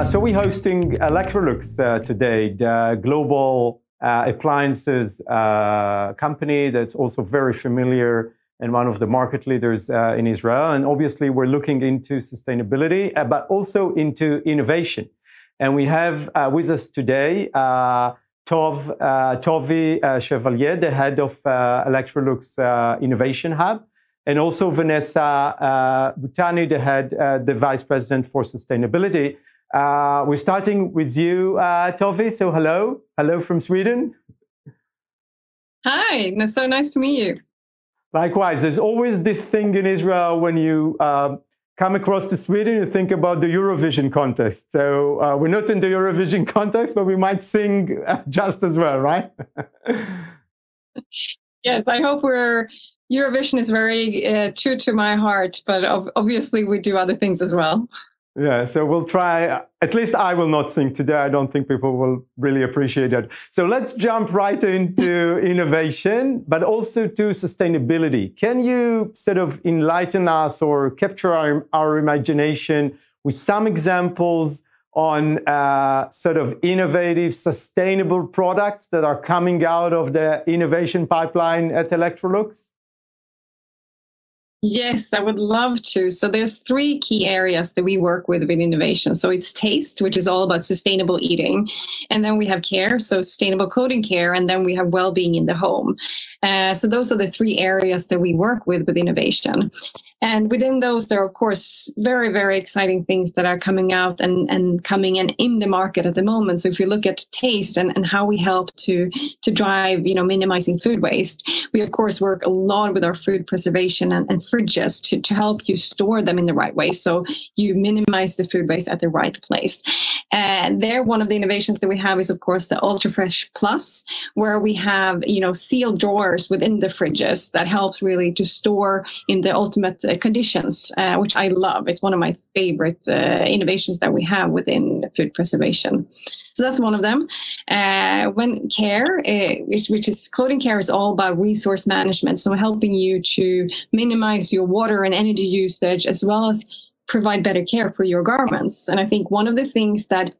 Uh, so we're hosting Electrolux uh, today, the global uh, appliances uh, company that's also very familiar and one of the market leaders uh, in Israel. And obviously, we're looking into sustainability, but also into innovation. And we have with us today Tov Tove Chevalley, the head of Electrolux Innovation Hub and also Vanessa uh, Butani, the head, uh, the vice president for sustainability. Uh, we're starting with you, uh, Tove. So hello, hello from Sweden. Hi, so nice to meet you. Likewise, there's always this thing in Israel when you uh, come across to Sweden, you think about the Eurovision contest. So uh, we're not in the Eurovision contest, but we might sing uh, just as well, right? yes, I hope we're Eurovision is very uh, true to my heart, but obviously we do other things as well. Yeah, so we'll try. At least I will not sing today. I don't think people will really appreciate it. So let's jump right into innovation, but also to sustainability. Can you sort of enlighten us or capture our, our imagination with some examples on uh, sort of innovative, sustainable products that are coming out of the innovation pipeline at Electrolux? Yes, I would love to. So there's three key areas that we work with with innovation. So it's taste, which is all about sustainable eating, and then we have care, so sustainable clothing care, and then we have well-being in the home. Uh, so those are the three areas that we work with with innovation. And within those, there are, of course, very, very exciting things that are coming out and, and coming in in the market at the moment. So if you look at taste and, and how we help to, to drive, you know, minimizing food waste, we, of course, work a lot with our food preservation and, and fridges to, to help you store them in the right way. So you minimize the food waste at the right place. And there, one of the innovations that we have is, of course, the Ultra Fresh Plus, where we have, you know, sealed drawers within the fridges that helps really to store in the ultimate uh, conditions, uh, which I love. It's one of my favorite uh, innovations that we have within food preservation. So that's one of them. Uh, when care, which, which is clothing care, is all about resource management. So helping you to minimize your water and energy usage as well as provide better care for your garments. And I think one of the things that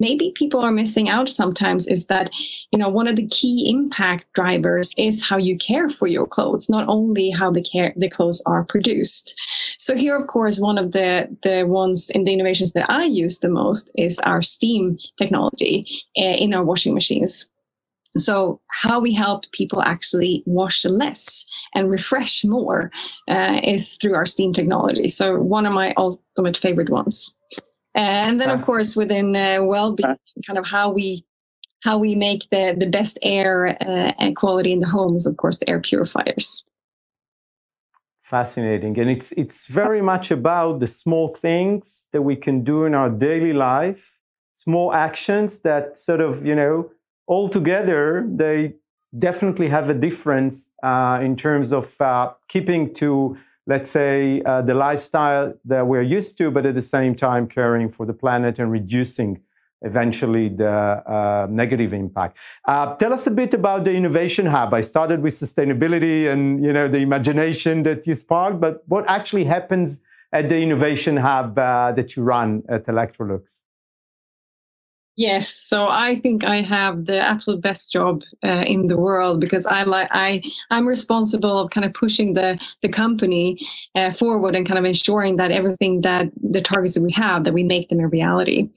maybe people are missing out sometimes is that you know one of the key impact drivers is how you care for your clothes not only how the care the clothes are produced. So here of course one of the the ones in the innovations that i use the most is our steam technology uh, in our washing machines. So how we help people actually wash less and refresh more uh, is through our steam technology. So one of my ultimate favorite ones and then of course within uh, well-being kind of how we how we make the the best air uh, and quality in the home is of course the air purifiers. Fascinating. And it's it's very much about the small things that we can do in our daily life small actions that sort of you know all together they definitely have a difference uh, in terms of uh, keeping to let's say, uh, the lifestyle that we're used to, but at the same time caring for the planet and reducing eventually the uh, negative impact. Uh, tell us a bit about the Innovation Hub. I started with sustainability and you know the imagination that you sparked, but what actually happens at the Innovation Hub uh, that you run at Electrolux? Yes, so I think I have the absolute best job uh, in the world because I like I I'm responsible of kind of pushing the the company uh, forward and kind of ensuring that everything that the targets that we have that we make them a reality.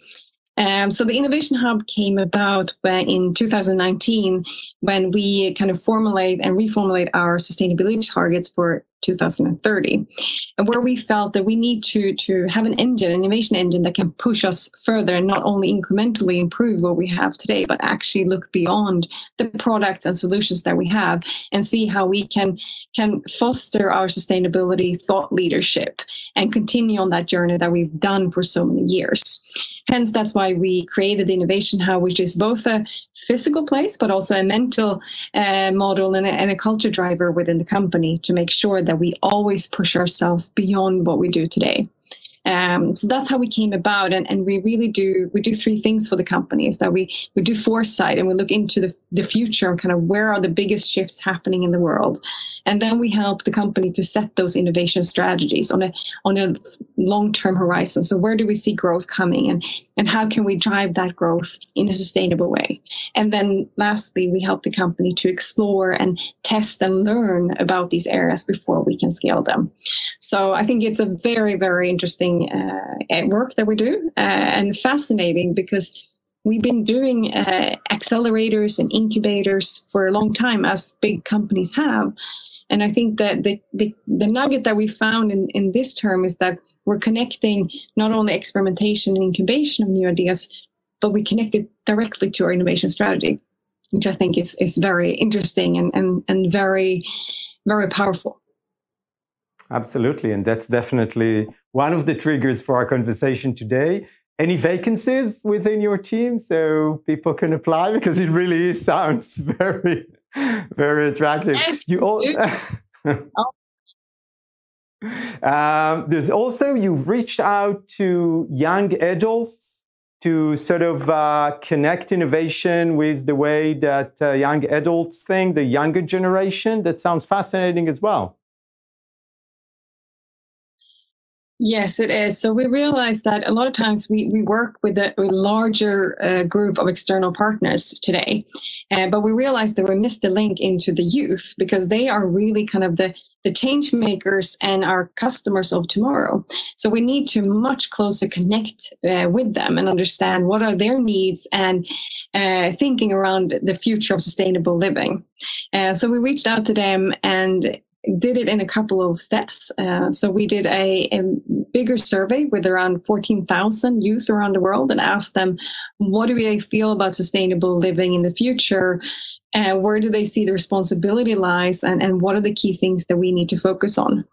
Um, so the Innovation Hub came about when, in 2019 when we kind of formulate and reformulate our sustainability targets for 2030 and where we felt that we need to to have an engine an innovation engine that can push us further and not only incrementally improve what we have today but actually look beyond the products and solutions that we have and see how we can can foster our sustainability thought leadership and continue on that journey that we've done for so many years. Hence that's why we created the innovation hub which is both a physical place but also a mental uh, model and a, and a culture driver within the company to make sure that that we always push ourselves beyond what we do today. Um, so that's how we came about, and, and we really do we do three things for the company: is that we we do foresight and we look into the the future and kind of where are the biggest shifts happening in the world. And then we help the company to set those innovation strategies on a on a long-term horizon. So where do we see growth coming and and how can we drive that growth in a sustainable way? And then lastly, we help the company to explore and test and learn about these areas before we can scale them. So I think it's a very, very interesting uh, work that we do uh, and fascinating because we've been doing uh, accelerators and incubators for a long time as big companies have. And i think that the, the, the nugget that we found in, in this term is that we're connecting not only experimentation and incubation of new ideas but we connect it directly to our innovation strategy which i think is, is very interesting and, and, and very very powerful. Absolutely. And that's definitely one of the triggers for our conversation today. Any vacancies within your team so people can apply? Because it really sounds very very attractive. Yes, you all um, there's also you've reached out to young adults to sort of uh, connect innovation with the way that uh, young adults think the younger generation. That sounds fascinating as well Yes, it is. So we realize that a lot of times we, we work with a, larger uh, group of external partners today, uh, but we realize that we missed the link into the youth because they are really kind of the, the change makers and our customers of tomorrow. So we need to much closer connect uh, with them and understand what are their needs and uh, thinking around the future of sustainable living. Uh, so we reached out to them and did it in a couple of steps. Uh, so we did a, a, bigger survey with around 14,000 youth around the world and asked them, what do they feel about sustainable living in the future? And where do they see the responsibility lies? And, and what are the key things that we need to focus on?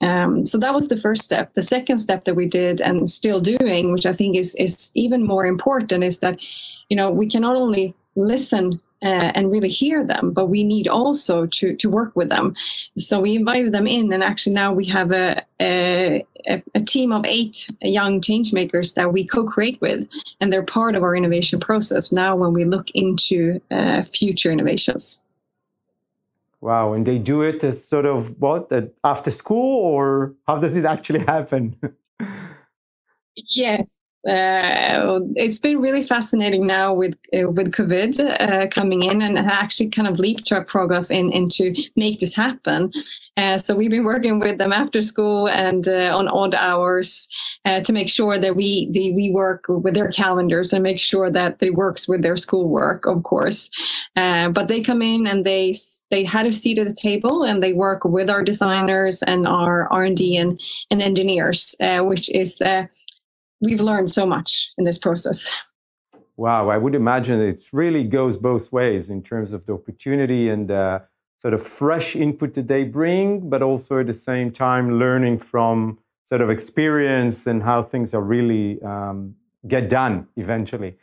Um, so that was the first step. The second step that we did and still doing, which I think is, is even more important, is that, you know, we can not only listen uh, and really hear them, but we need also to to work with them. So we invited them in, and actually now we have a a, a team of eight young change makers that we co-create with, and they're part of our innovation process now when we look into uh, future innovations. Wow, and they do it as sort of what after school, or how does it actually happen? Yes, uh, it's been really fascinating now with uh, with COVID uh, coming in and actually kind of leapfrog progress in into make this happen. Uh, so we've been working with them after school and uh, on odd hours uh, to make sure that we the, we work with their calendars and make sure that it works with their schoolwork, of course. but they come in and they they had a seat at the table and they work with our designers and our R and D and and engineers, which is we've learned so much in this process. Wow, I would imagine it really goes both ways in terms of the opportunity and sort of fresh input that they bring, but also at the same time learning from sort of experience and how things are really um, get done eventually.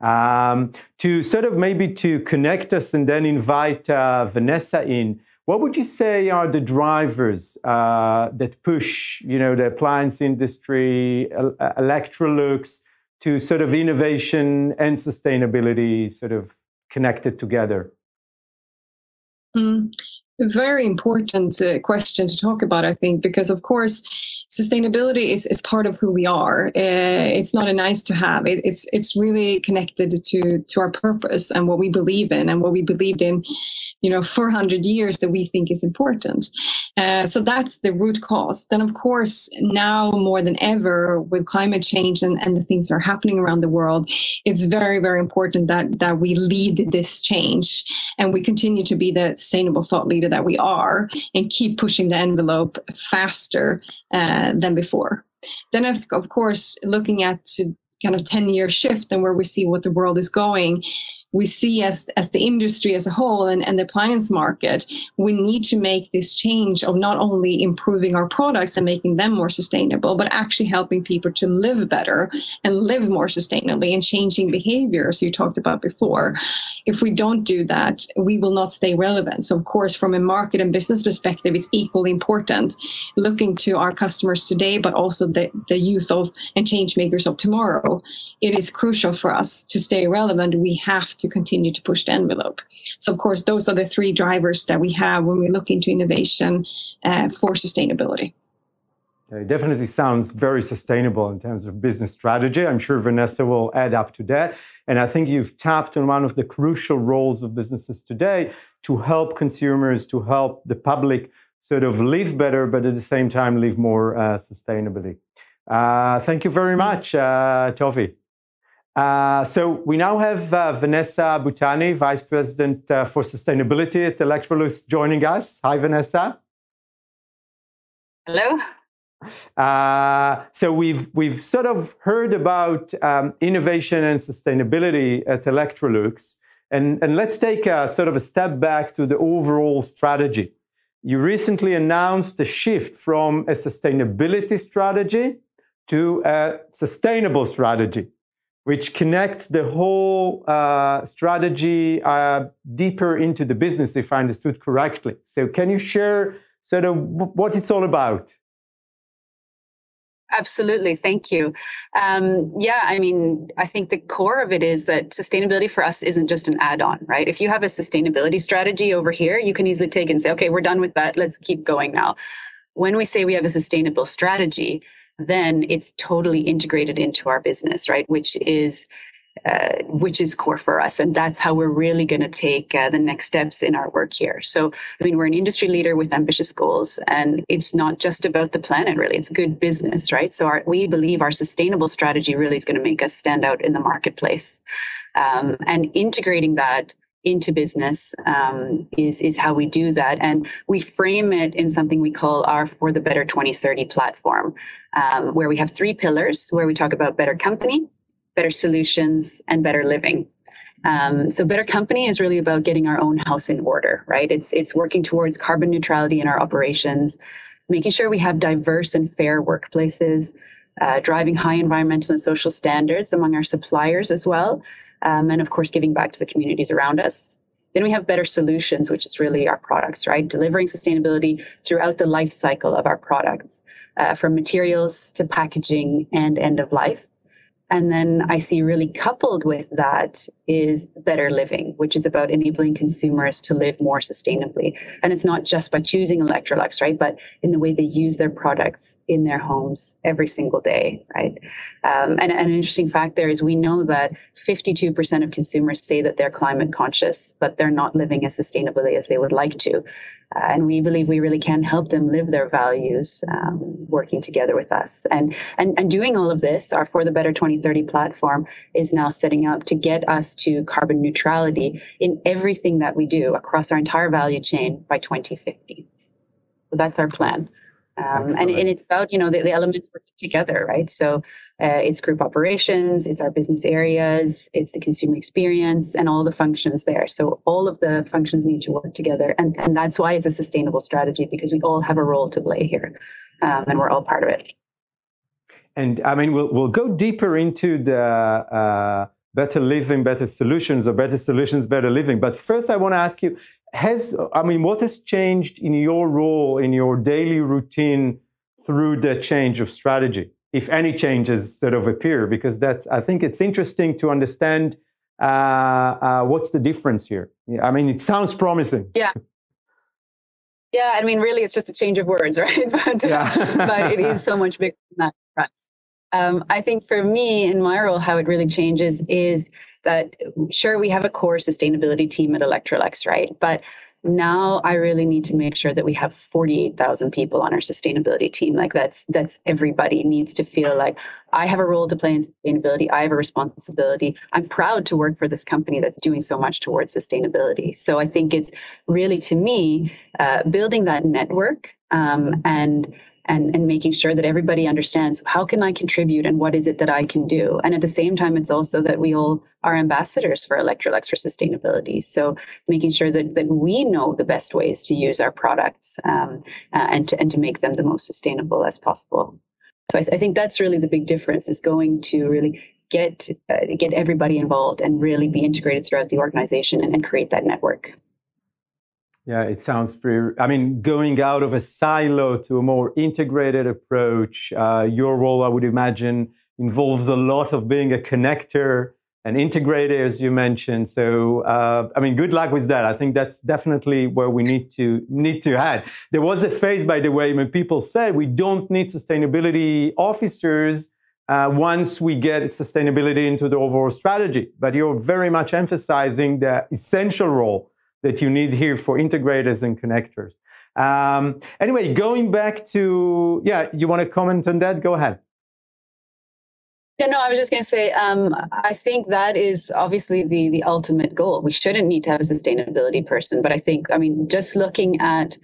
Um, to sort of maybe to connect us and then invite uh, Vanessa in. What would you say are the drivers uh, that push, you know, the appliance industry, Electrolux, to sort of innovation and sustainability sort of connected together? Mm, very important uh, question to talk about, I think, because of course, sustainability is, is part of who we are. Uh, it's not a nice to have. It, it's it's really connected to to our purpose and what we believe in and what we believed in you know 400 years that we think is important uh, so that's the root cause then of course now more than ever with climate change and, and the things that are happening around the world it's very very important that that we lead this change and we continue to be the sustainable thought leader that we are and keep pushing the envelope faster uh, than before. Then of, course looking at kind of 10 year shift and where we see what the world is going we see as, as the industry as a whole and, and the appliance market, we need to make this change of not only improving our products and making them more sustainable, but actually helping people to live better and live more sustainably and changing behaviors you talked about before. If we don't do that, we will not stay relevant. So, of course, from a market and business perspective, it's equally important looking to our customers today, but also the, the youth of and change makers of tomorrow. It is crucial for us to stay relevant. We have to continue to push the envelope. So, of course, those are the three drivers that we have when we look into innovation uh, for sustainability. It definitely sounds very sustainable in terms of business strategy. I'm sure Vanessa will add up to that. And I think you've tapped on one of the crucial roles of businesses today to help consumers, to help the public sort of live better, but at the same time live more uh, sustainably. Uh, thank you very much, uh, Tove. Uh, so we now have uh, Vanessa Butani, Vice President uh, for Sustainability at Electrolux, joining us. Hi, Vanessa. Hello. Uh, so we've we've sort of heard about um, innovation and sustainability at Electrolux, and and let's take a sort of a step back to the overall strategy. You recently announced a shift from a sustainability strategy to a sustainable strategy, which connects the whole uh, strategy uh, deeper into the business, if I understood correctly. So, can you share sort of what it's all about? Absolutely. Thank you. Um, yeah, I mean, I think the core of it is that sustainability for us isn't just an add on, right? If you have a sustainability strategy over here, you can easily take and say, okay, we're done with that. Let's keep going now. When we say we have a sustainable strategy, then it's totally integrated into our business, right? Which is uh, which is core for us. And that's how we're really going to take uh, the next steps in our work here. So, I mean, we're an industry leader with ambitious goals, and it's not just about the planet, really. It's good business, right? So, our, we believe our sustainable strategy really is going to make us stand out in the marketplace. Um, and integrating that into business um, is is how we do that, and we frame it in something we call our For the Better 2030 platform, um, where we have three pillars where we talk about better company, better solutions, and better living. Um, so better company is really about getting our own house in order, right? It's it's working towards carbon neutrality in our operations, making sure we have diverse and fair workplaces, uh, driving high environmental and social standards among our suppliers as well, um, and of course giving back to the communities around us. Then we have better solutions, which is really our products, right? Delivering sustainability throughout the life cycle of our products, uh, from materials to packaging and end of life. And then I see really coupled with that is better living, which is about enabling consumers to live more sustainably. And it's not just by choosing Electrolux, right? But in the way they use their products in their homes every single day, right? Um, and, and an interesting fact there is we know that 52% of consumers say that they're climate conscious, but they're not living as sustainably as they would like to. Uh, and we believe we really can help them live their values um, working together with us. And, and, and doing all of this, our For the Better 2030 platform is now setting up to get us to carbon neutrality in everything that we do across our entire value chain by 2050. So that's our plan. Um, and, and it's about you know the, the elements working together right? So uh, it's group operations it's our business areas it's the consumer experience and all the functions there. So all of the functions need to work together and, and that's why it's a sustainable strategy because we all have a role to play here um, and we're all part of it. And i mean we'll, we'll go deeper into the uh, better living better solutions or better solutions better living. But first i want to ask you has i mean what has changed in your role in your daily routine through the change of strategy if any changes sort of appear? Because that's i think it's interesting to understand uh, uh, what's the difference here. I mean it sounds promising. Yeah. Yeah i mean really it's just a change of words right? But, yeah. but it is so much bigger than that for us um, I think for me in my role, how it really changes is that sure we have a core sustainability team at Electrolux, right? But now I really need to make sure that we have 48,000 people on our sustainability team. Like that's that's everybody needs to feel like I have a role to play in sustainability. I have a responsibility. I'm proud to work for this company that's doing so much towards sustainability. So I think it's really to me uh, building that network um, and and, and making sure that everybody understands how can I contribute and what is it that I can do. And at the same time, it's also that we all are ambassadors for Electrolux for sustainability. So making sure that, that we know the best ways to use our products um, uh, and, to, and to make them the most sustainable as possible. So I, th- I think that's really the big difference is going to really get uh, get everybody involved and really be integrated throughout the organization and, and create that network. Yeah, it sounds pretty. I mean, going out of a silo to a more integrated approach, uh, your role, I would imagine, involves a lot of being a connector and integrator, as you mentioned. So, uh, I mean, good luck with that. I think that's definitely where we need to need to head. There was a phase, by the way, when people said we don't need sustainability officers uh, once we get sustainability into the overall strategy. But you're very much emphasizing the essential role that you need here for integrators and connectors. Um, anyway, going back to yeah, you want to comment on that? Go ahead. Yeah, no, I was just going to say, um, I think that is obviously the the ultimate goal. We shouldn't need to have a sustainability person, but I think, I mean, just looking at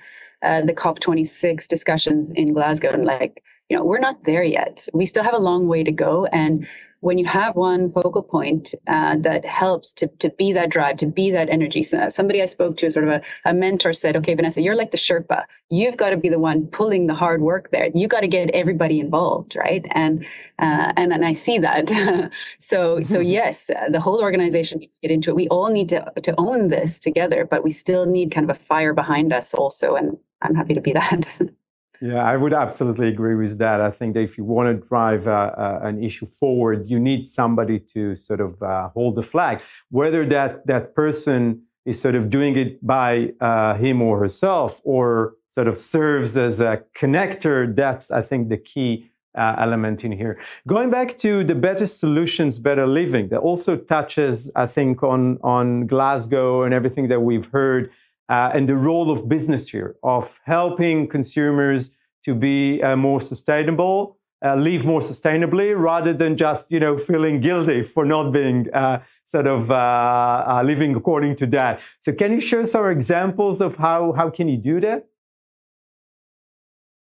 uh, the COP26 discussions in Glasgow and like you know we're not there yet. We still have a long way to go. And when you have one focal point uh, that helps to, to be that drive to be that energy so somebody i spoke to sort of a, a mentor said okay vanessa you're like the sherpa. You've got to be the one pulling the hard work there. You've got to get everybody involved right? And uh, and and i see that. So mm-hmm. so yes uh, the whole organization needs to get into it. We all need to to own this together but we still need kind of a fire behind us also and i'm happy to be that Yeah, I would absolutely agree with that. I think that if you want to drive uh, uh, an issue forward, you need somebody to sort of uh, hold the flag. Whether that that person is sort of doing it by uh, him or herself, or sort of serves as a connector, that's I think the key uh, element in here. Going back to the better solutions, better living, that also touches, I think, on on Glasgow and everything that we've heard uh, and the role of business here, of helping consumers to be uh, more sustainable, uh, live more sustainably, rather than just you know feeling guilty for not being uh, sort of uh, uh, living according to that. So, can you share some examples of how how can you do that?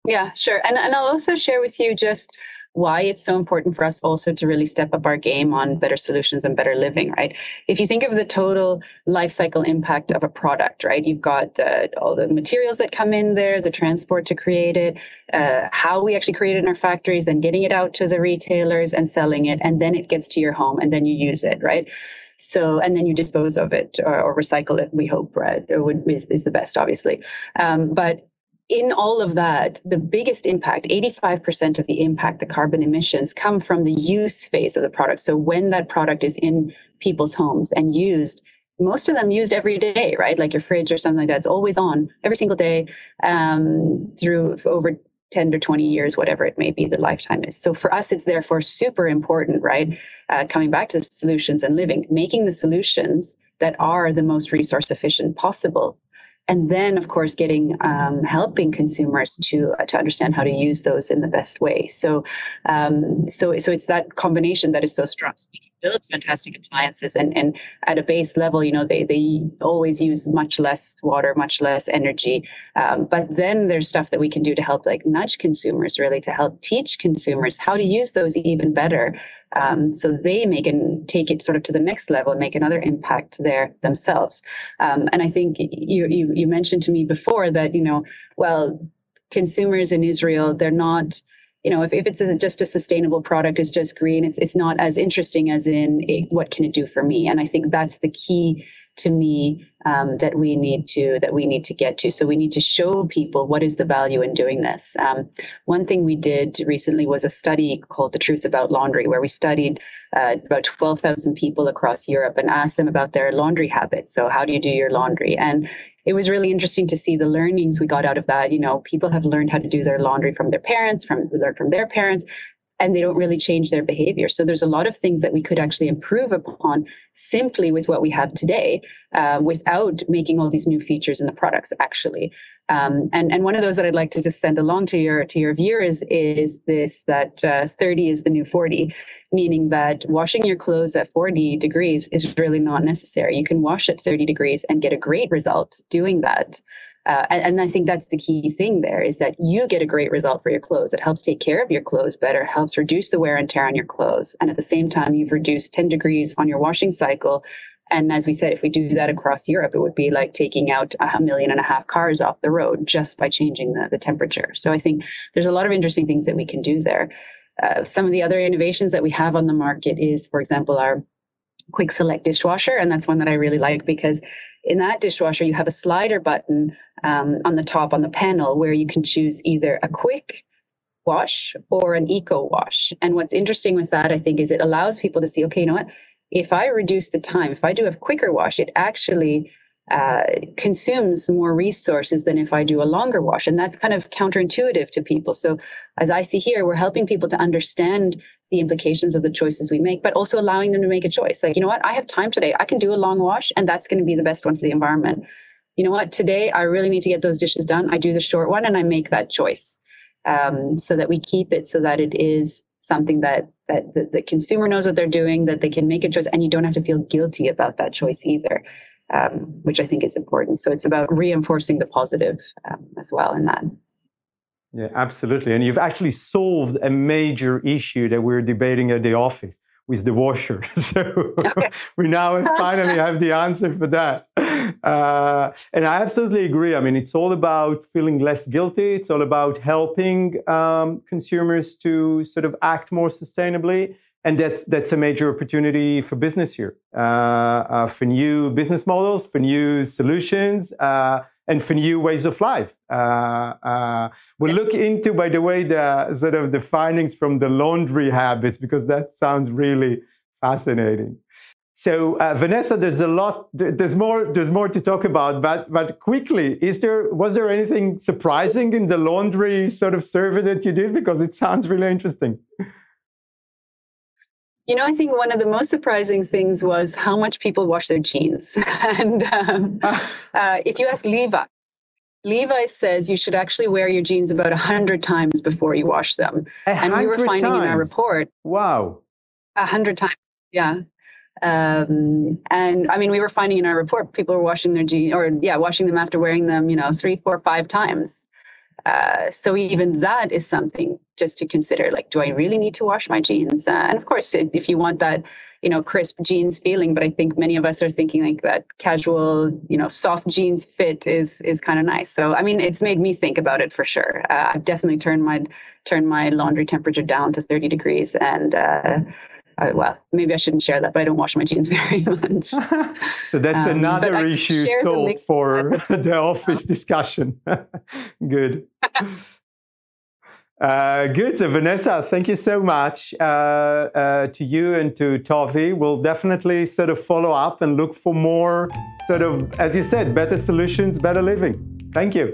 Yeah, sure, and and I'll also share with you just why it's so important for us also to really step up our game on better solutions and better living, right? If you think of the total life cycle impact of a product, right? You've got uh, all the materials that come in there, the transport to create it, uh, how we actually create it in our factories, and getting it out to the retailers and selling it, and then it gets to your home, and then you use it, right? So, and then you dispose of it or, or recycle it. We hope, right? it Would, is, is the best, obviously. Um, but in all of that, the biggest impact, 85% of the impact, the carbon emissions, come from the use phase of the product. So when that product is in people's homes and used, most of them used every day, right? Like your fridge or something like always on every single day um, through over 10 to 20 years, whatever it may be, the lifetime is. So for us, it's therefore super important, right? Uh, coming back to solutions and living, making the solutions that are the most resource efficient possible and then of course getting um, helping consumers to uh, to understand how to use those in the best way. So um, so so it's that combination that is so strong. So we can build fantastic appliances and and at a base level you know they they always use much less water much less energy. Um, but then there's stuff that we can do to help like nudge consumers really to help teach consumers how to use those even better um, so they make and take it sort of to the next level and make another impact there themselves. Um, and I think you, you you mentioned to me before that you know well consumers in Israel they're not you know if, if it's a, just a sustainable product it's just green it's it's not as interesting as in it, what can it do for me and I think that's the key to me um, that we need to that we need to get to. So we need to show people what is the value in doing this. Um, one thing we did recently was a study called "The Truth About Laundry," where we studied uh, about twelve thousand people across Europe and asked them about their laundry habits. So how do you do your laundry? And it was really interesting to see the learnings we got out of that. You know, people have learned how to do their laundry from their parents, from learned from their parents, and they don't really change their behavior. So there's a lot of things that we could actually improve upon simply with what we have today, uh, without making all these new features in the products. Actually, um, and and one of those that I'd like to just send along to your to your viewers is this that uh, 30 is the new 40, meaning that washing your clothes at 40 degrees is really not necessary. You can wash at 30 degrees and get a great result doing that. Uh, and, and, I think that's the key thing there is that you get a great result for your clothes. It helps take care of your clothes better, helps reduce the wear and tear on your clothes. And at the same time, you've reduced 10 degrees on your washing cycle. And as we said, if we do that across Europe, it would be like taking out a million and a half cars off the road just by changing the, the temperature. So I think there's a lot of interesting things that we can do there. Uh, some of the other innovations that we have on the market is, for example, our quick select dishwasher and that's one that i really like because in that dishwasher you have a slider button um, on the top on the panel where you can choose either a quick wash or an eco wash and what's interesting with that i think is it allows people to see okay you know what if I reduce the time, if I do a quicker wash, it actually uh, consumes more resources than if I do a longer wash. And that's kind of counterintuitive to people. So, as I see here, we're helping people to understand the implications of the choices we make, but also allowing them to make a choice. Like, you know what? I have time today. I can do a long wash, and that's going to be the best one for the environment. You know what? Today, I really need to get those dishes done. I do the short one and I make that choice um, so that we keep it so that it is something that, that the, the, consumer knows what they're doing, that they can make a choice, and you don't have to feel guilty about that choice either, um, which I think is important. So it's about reinforcing the positive um, as well in that. Yeah, absolutely. And you've actually solved a major issue that we we're debating at the office with the washer. so we now finally have the answer for that. Uh, and I absolutely agree. I mean, it's all about feeling less guilty. It's all about helping um, consumers to sort of act more sustainably. And that's that's a major opportunity for business here, uh, uh, for new business models, for new solutions, uh, and for new ways of life. Uh, uh, we'll look into, by the way, the sort of the findings from the laundry habits because that sounds really fascinating. So uh, Vanessa, there's a lot. There's more. There's more to talk about. But but quickly, is there was there anything surprising in the laundry sort of survey that you did? Because it sounds really interesting. You know, I think one of the most surprising things was how much people wash their jeans. and um, uh, if you ask Levi, Levi says you should actually wear your jeans about a hundred times before you wash them. and we were finding times. in our report. Wow. A hundred times. Yeah. Um, and I mean, we were finding in our report people were washing their jeans, or yeah, washing them after wearing them, you know, three, four, five times. Uh, so even that is something just to consider. Like, do I really need to wash my jeans? Uh, and of course, if you want that, you know, crisp jeans feeling, but I think many of us are thinking like that casual, you know, soft jeans fit is is kind of nice. So I mean, it's made me think about it for sure. Uh, I've definitely turned my turned my laundry temperature down to 30 degrees, and uh, well, maybe I shouldn't share that, but I don't wash my jeans very much. so that's um, another issue solved for the office discussion. good. Uh, good. So, Vanessa, thank you so much uh, uh, to you and to Tove. We'll definitely sort of follow up and look for more, sort of, as you said, better solutions, better living. Thank you.